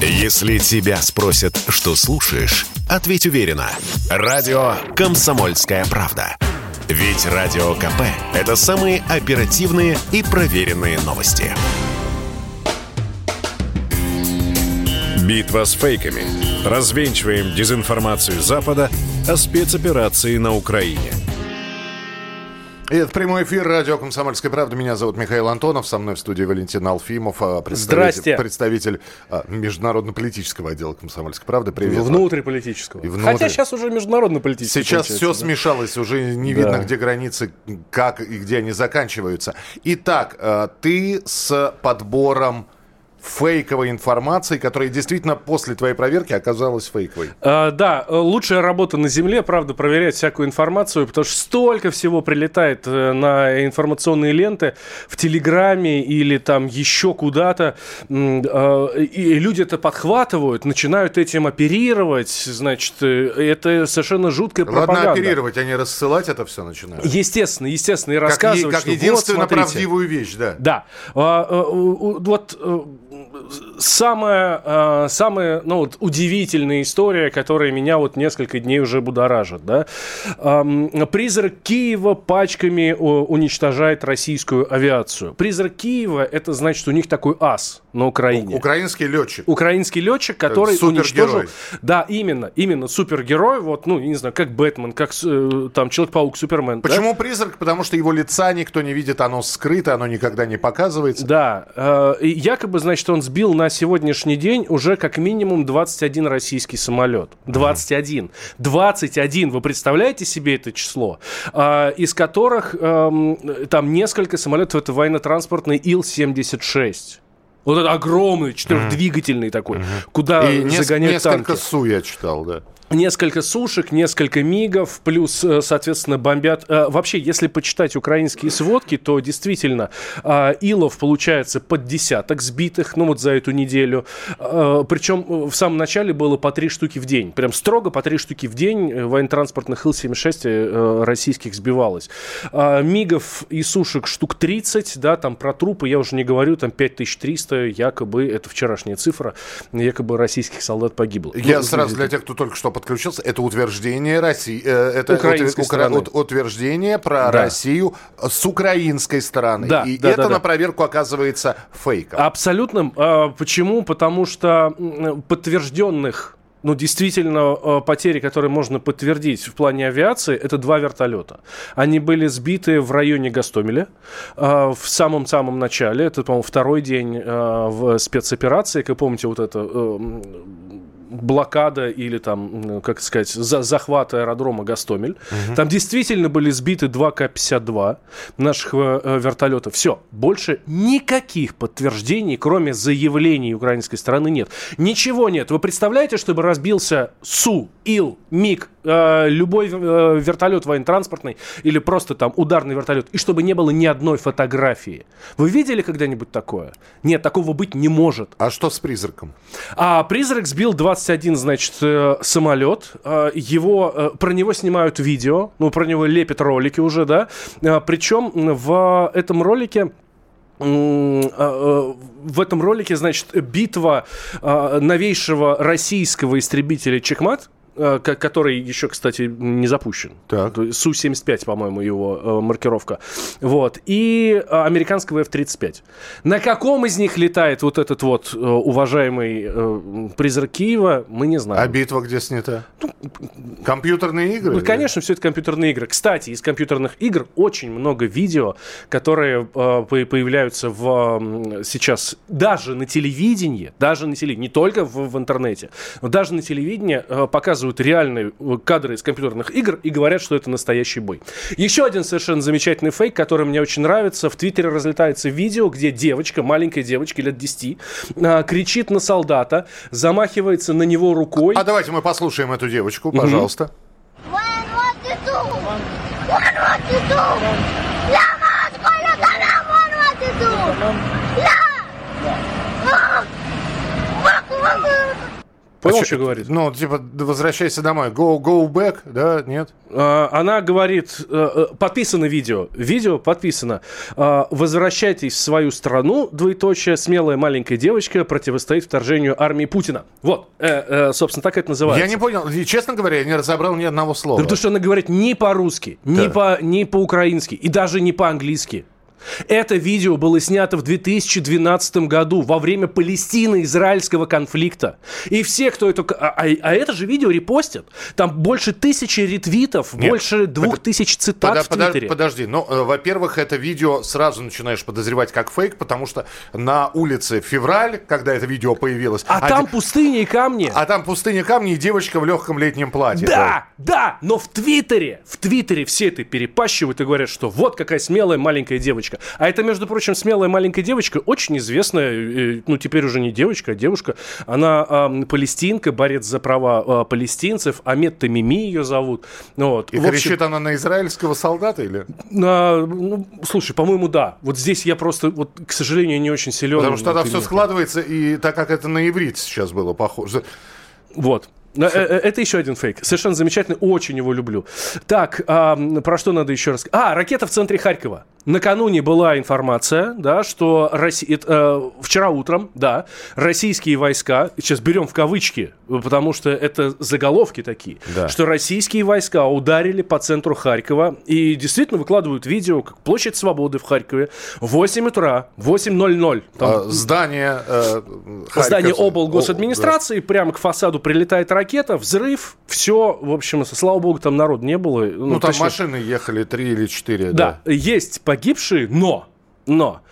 Если тебя спросят, что слушаешь, ответь уверенно. Радио «Комсомольская правда». Ведь Радио КП – это самые оперативные и проверенные новости. Битва с фейками. Развенчиваем дезинформацию Запада о спецоперации на Украине – это прямой эфир радио «Комсомольская правда». Меня зовут Михаил Антонов. Со мной в студии Валентин Алфимов, а, представитель, представитель а, международно-политического отдела «Комсомольской правды». Привет. Внутриполитического. И внутри... Хотя сейчас уже международно-политический. Сейчас все да? смешалось, уже не видно, Да. где границы, как и где они заканчиваются. Итак, а, ты с подбором фейковой информации, которая действительно после твоей проверки оказалась фейковой. А, да, э, лучшая работа на Земле, правда, проверять всякую информацию, потому что столько всего прилетает э, на информационные ленты в Телеграме или там еще куда-то. Э, И люди это подхватывают, начинают этим оперировать. Значит, э, это совершенно жуткая Ладно пропаганда. оперировать, а не рассылать это все начинают. Естественно, естественно, и Как, е- рассказывать, как что вот, смотрите. правдивую вещь, да. Да. А, Вот самая, э, самая ну, вот, удивительная история, которая меня вот несколько дней уже будоражит. Да? Призрак Киева пачками о, уничтожает российскую авиацию. Призрак Киева это значит у них такой ас на Украине. Украинский летчик. Украинский летчик, который Э, супергерой. уничтожил... Да, именно, именно супергерой, вот, ну, не знаю, как Бэтмен, как э, там Человек-паук, Супермен. да? Почему призрак? Потому что его лица никто не видит, оно скрыто, оно никогда не показывается. Да, э, якобы, значит, он сбил на сегодняшний день уже как минимум 21 российский самолет. 21. 21, вы представляете себе это число? А, из которых эм, там несколько самолетов, это военно-транспортный Ил-76. Вот это огромный, четырехдвигательный такой, куда И загоняют несколько танки. су я читал, да. Несколько сушек, несколько мигов, плюс, э, соответственно, бомбят. Э, Вообще, если почитать украинские сводки, то действительно э, Илов получается под десяток сбитых, ну вот за эту неделю. Причем в самом начале было по три штуки в день. Прям строго по три штуки в день военно-транспортных Ил-76 э, российских сбивалось. Мигов и сушек штук 30, да, там про трупы я уже не говорю, там 5300, якобы, это вчерашняя цифра, якобы российских солдат погибло. Я Ну, сразу для тех, кто только что подключился, это утверждение России, э, это Украинской утвер- ут- утверждение про Да. Россию с украинской стороны. Да, И да, это да, на да. проверку оказывается фейком. Абсолютно. А, Почему? Потому что подтвержденных ну, действительно, э, потери, которые можно подтвердить в плане авиации, это два вертолета. Они были сбиты в районе Гастомеля э, в самом-самом начале. Это, по-моему, второй день в спецоперации. Как помните, вот это э, блокада или там, как сказать, за, захват аэродрома Гастомель. Там действительно были сбиты два К-52 наших э, э, вертолетов. Все, больше никаких подтверждений, кроме заявлений украинской стороны, нет. Ничего нет. Вы представляете, чтобы разбился Су, Ил, МиГ, э, любой э, вертолет военно-транспортный или просто там ударный вертолет, и чтобы не было ни одной фотографии. Вы видели когда-нибудь такое? Нет, такого быть не может. А что с призраком? А призрак сбил 21, значит, э, самолет. Э, Его, э, про него снимают видео, ну, про него лепят ролики уже, да. Э, Причем в этом ролике в этом ролике, значит, битва новейшего российского истребителя Чекмат, который еще, кстати, не запущен. Так. То есть Су-75, по-моему, его э, маркировка. Вот. И э, американского F-35. На каком из них летает вот этот вот э, уважаемый э, призрак Киева, мы не знаем. А битва где снята? Компьютерные игры? Ну, конечно, все это компьютерные игры. Кстати, из компьютерных игр очень много видео, которые э, по- появляются в, сейчас даже на телевидении, даже на телевидении, не только в, в интернете, но даже на телевидении э, показывают реальные э, кадры из компьютерных игр и говорят, что это настоящий бой. Еще один совершенно замечательный фейк, который мне очень нравится. В Твиттере разлетается видео, где девочка, маленькая девочка лет 10, э, кричит на солдата, замахивается на него рукой. А давайте мы послушаем эту девочку, пожалуйста. One, what to do? One, what to do? Понял, А что говорит? Ну, типа, возвращайся домой. Go, go back, да, нет? А, Она говорит, э, э, подписано видео, видео подписано. А, Возвращайтесь в свою страну, двоеточие, смелая маленькая девочка противостоит вторжению армии Путина. Вот, э, собственно, так это называется. Я не понял. Честно говоря, я не разобрал ни одного слова. Потому что она говорит не по-русски, не, Да. по, не по-украински и даже не по-английски. Это видео было снято в 2012 году во время Палестино-израильского конфликта. И все, кто это... А, а- а это же видео репостят. Там больше тысячи ретвитов, Нет. больше двух Под- тысяч цитат Пода- в Твиттере. Подожди, ну, э, во-первых, это видео сразу начинаешь подозревать как фейк, потому что на улице февраль, когда это видео появилось, А оде- там пустыни и камни. а там пустыня камни и девочка в легком летнем платье. Да, да, но в Твиттере, в Твиттере все это перепащивают и говорят, что вот какая смелая маленькая девочка. А это, между прочим, смелая маленькая девочка, очень известная, э, ну, теперь уже не девочка, а девушка. Она ам, палестинка, борец за права а, палестинцев. Амет Тамими ее зовут. Вот. И общем, кричит она на израильского солдата или? а, ну, слушай, по-моему, да. Вот здесь я просто, вот, к сожалению, не очень силен. Потому что тогда все складывается, и так как это на иврит сейчас было похоже. Вот. Э, э, Это еще один фейк. Совершенно замечательный, очень его люблю. Так, а, про что надо еще раз? А, ракета в центре Харькова. Накануне была информация, да, что Росси- э, вчера утром, да, российские войска, сейчас берем в кавычки, потому что это заголовки такие, Да. что российские войска ударили по центру Харькова и действительно выкладывают видео, как площадь Свободы в Харькове, 8 утра, 8.00. Там А, Здание... э, Здание Харьков- облгосадминистрации, прямо к фасаду прилетает ракета, взрыв, все, в общем, слава богу, там народ не было. Ну, там точнее, машины ехали три или четыре. Да, есть погибшие, но, но,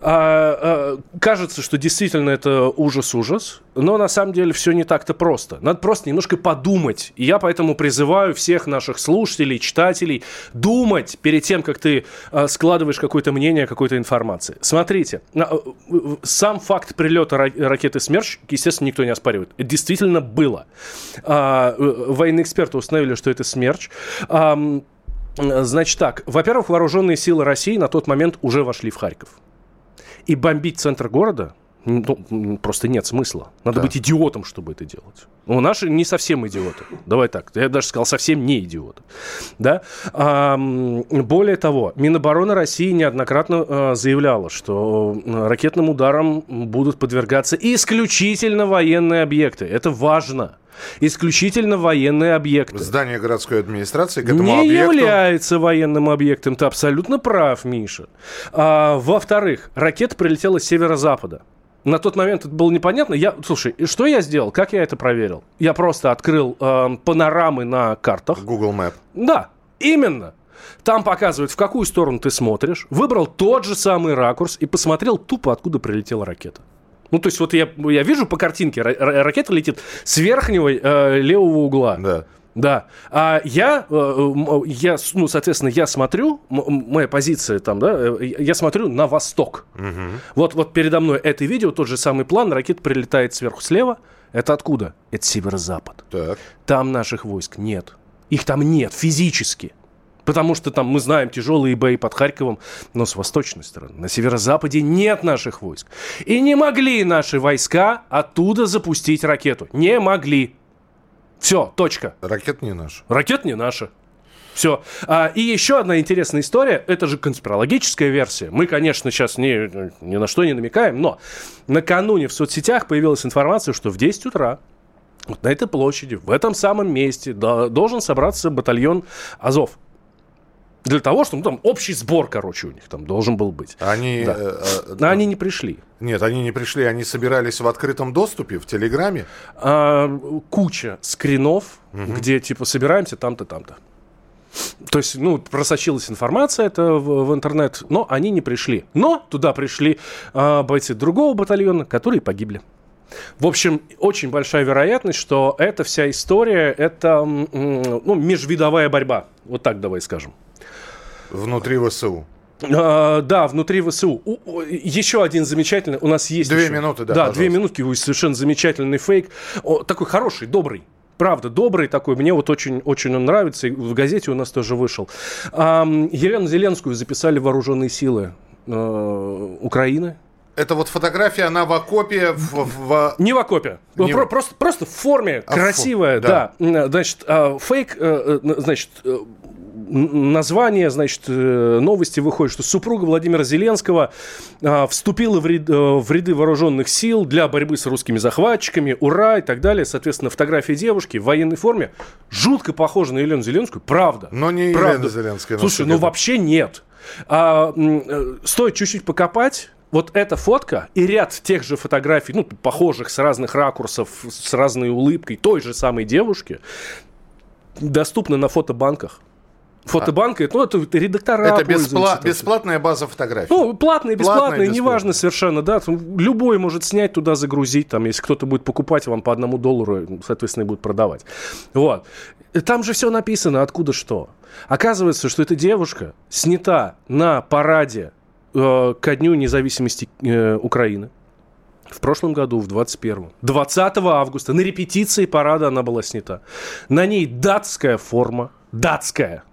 а, а, кажется, что действительно это ужас-ужас, но на самом деле все не так-то просто. Надо просто немножко подумать. И я поэтому призываю всех наших слушателей, читателей думать перед тем, как ты а, складываешь какое-то мнение, какой-то информации. Смотрите, э, сам факт прилета ра- ракеты «Смерч», естественно, никто не оспаривает. Это действительно было. А, э, военные эксперты установили, что это «Смерч». Ам, Значит так, во-первых, вооруженные силы России на тот момент уже вошли в Харьков. И бомбить центр города ну, просто нет смысла. Надо Да. быть идиотом, чтобы это делать. Ну, наши не совсем идиоты. Давай так. Я даже сказал, совсем не идиоты. Да? А, более того, Минобороны России неоднократно а, заявляла, что м, ракетным ударам будут подвергаться исключительно военные объекты. Это важно. Исключительно военные объекты Здание городской администрации к этому не объекту... является военным объектом. Ты абсолютно прав, Миша. А, во-вторых, ракета прилетела с северо-запада. На тот момент это было непонятно. Я, слушай, что я сделал? Как я это проверил? Я просто открыл эм, панорамы на картах. Google Map. Да, именно. Там показывают, в какую сторону ты смотришь. Выбрал тот же самый ракурс и посмотрел тупо, откуда прилетела ракета. Ну, то есть вот я, я вижу по картинке, ра- ра- ракета летит с верхнего э, левого угла. Да. Да. А я, э, я, ну, соответственно, я смотрю, моя позиция там, да, э, я смотрю на восток. Вот, вот передо мной это видео, тот же самый план, ракета прилетает сверху слева. Это откуда? Это северо-запад. Так. Там наших войск нет. Их там нет физически. Потому что там мы знаем тяжелые бои под Харьковом, но с восточной стороны. На северо-западе нет наших войск. И не могли наши войска оттуда запустить ракету. Не могли. Все, точка. Ракет не наш. Ракет не наша. Все. А, и еще одна интересная история. Это же конспирологическая версия. Мы, конечно, сейчас ни, ни на что не намекаем, но накануне в соцсетях появилась информация, что в 10 утра вот на этой площади, в этом самом месте да, должен собраться батальон Азов. Для того, чтобы ну, там общий сбор, короче, у них там должен был быть. Они... Да. э, э, Но они не пришли. Нет, они не пришли, они собирались в открытом доступе, в Телеграме. А, куча скринов, где типа собираемся там-то, там-то. То есть, ну, просочилась информация это в, в интернет, но они не пришли. Но туда пришли а, бойцы другого батальона, которые погибли. В общем, очень большая вероятность, что эта вся история это ну, межвидовая борьба. Вот так давай скажем. Внутри ВСУ. А, да, внутри ВСУ. У- у- еще один замечательный. У нас есть. Две еще- минуты, да, Да, пожалуйста. две минутки. Совершенно замечательный фейк. О, такой хороший, добрый. Правда, добрый такой. Мне вот очень, очень он нравится. И в газете у нас тоже вышел. Ам, Елену Зеленскую записали вооруженные силы э, Украины. Это вот фотография, она в окопе, в... в- Не в окопе. Не Про- Просто, просто в форме, А, красивая, фо- да. да. Значит, а, фейк, э, э, значит, э, название, значит, э, новости выходит, что супруга Владимира Зеленского а, вступила в, ряд- э, в ряды вооруженных сил для борьбы с русскими захватчиками, ура и так далее. Соответственно, фотография девушки в военной форме жутко похожа на Елену Зеленскую, правда. Но не Правда. Елена Зеленская. Слушай, ну вообще нет. А, э, стоит чуть-чуть покопать. Вот эта фотка и ряд тех же фотографий, ну, похожих с разных ракурсов, с разной улыбкой той же самой девушки, доступны на фотобанках. Фотобанка, ну, это редактора Это беспла- бесплатная база фотографий. Ну, платные, бесплатные, Платные, неважно совершенно, да. Любой может снять, туда загрузить, там, если кто-то будет покупать, вам по одному доллару, соответственно, и будет продавать. Вот. Там же все написано, откуда что. Оказывается, что эта девушка снята на параде э, ко Дню независимости э, Украины. В прошлом году, в 21-м. 20 августа на репетиции парада она была снята. На ней датская форма. Датская.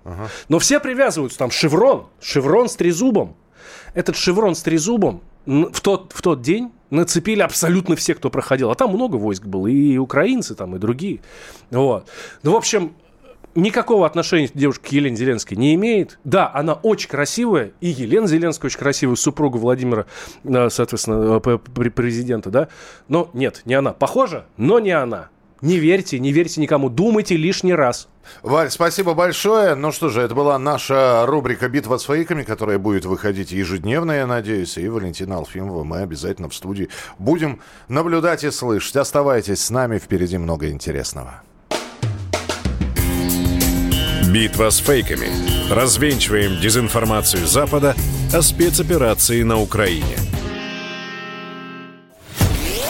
Но все привязываются. Там шеврон. Шеврон с трезубом. Этот шеврон с трезубом в тот, в тот день нацепили абсолютно все, кто проходил. А там много войск было. И украинцы там, и другие. Вот. Ну, в общем, никакого отношения девушка к Елене Зеленской не имеет. Да, она очень красивая, и Елена Зеленская очень красивая, супруга Владимира, э, соответственно, э, президента, да. Но нет, не она. Похожа, но не она. Не верьте, не верьте никому. Думайте лишний раз. Валь, спасибо большое. Ну что же, это была наша рубрика «Битва с фейками», которая будет выходить ежедневно, я надеюсь. И Валентина Алфимова мы обязательно в студии будем наблюдать и слышать. Оставайтесь с нами, впереди много интересного. Битва с фейками. Развенчиваем дезинформацию Запада о спецоперации на Украине.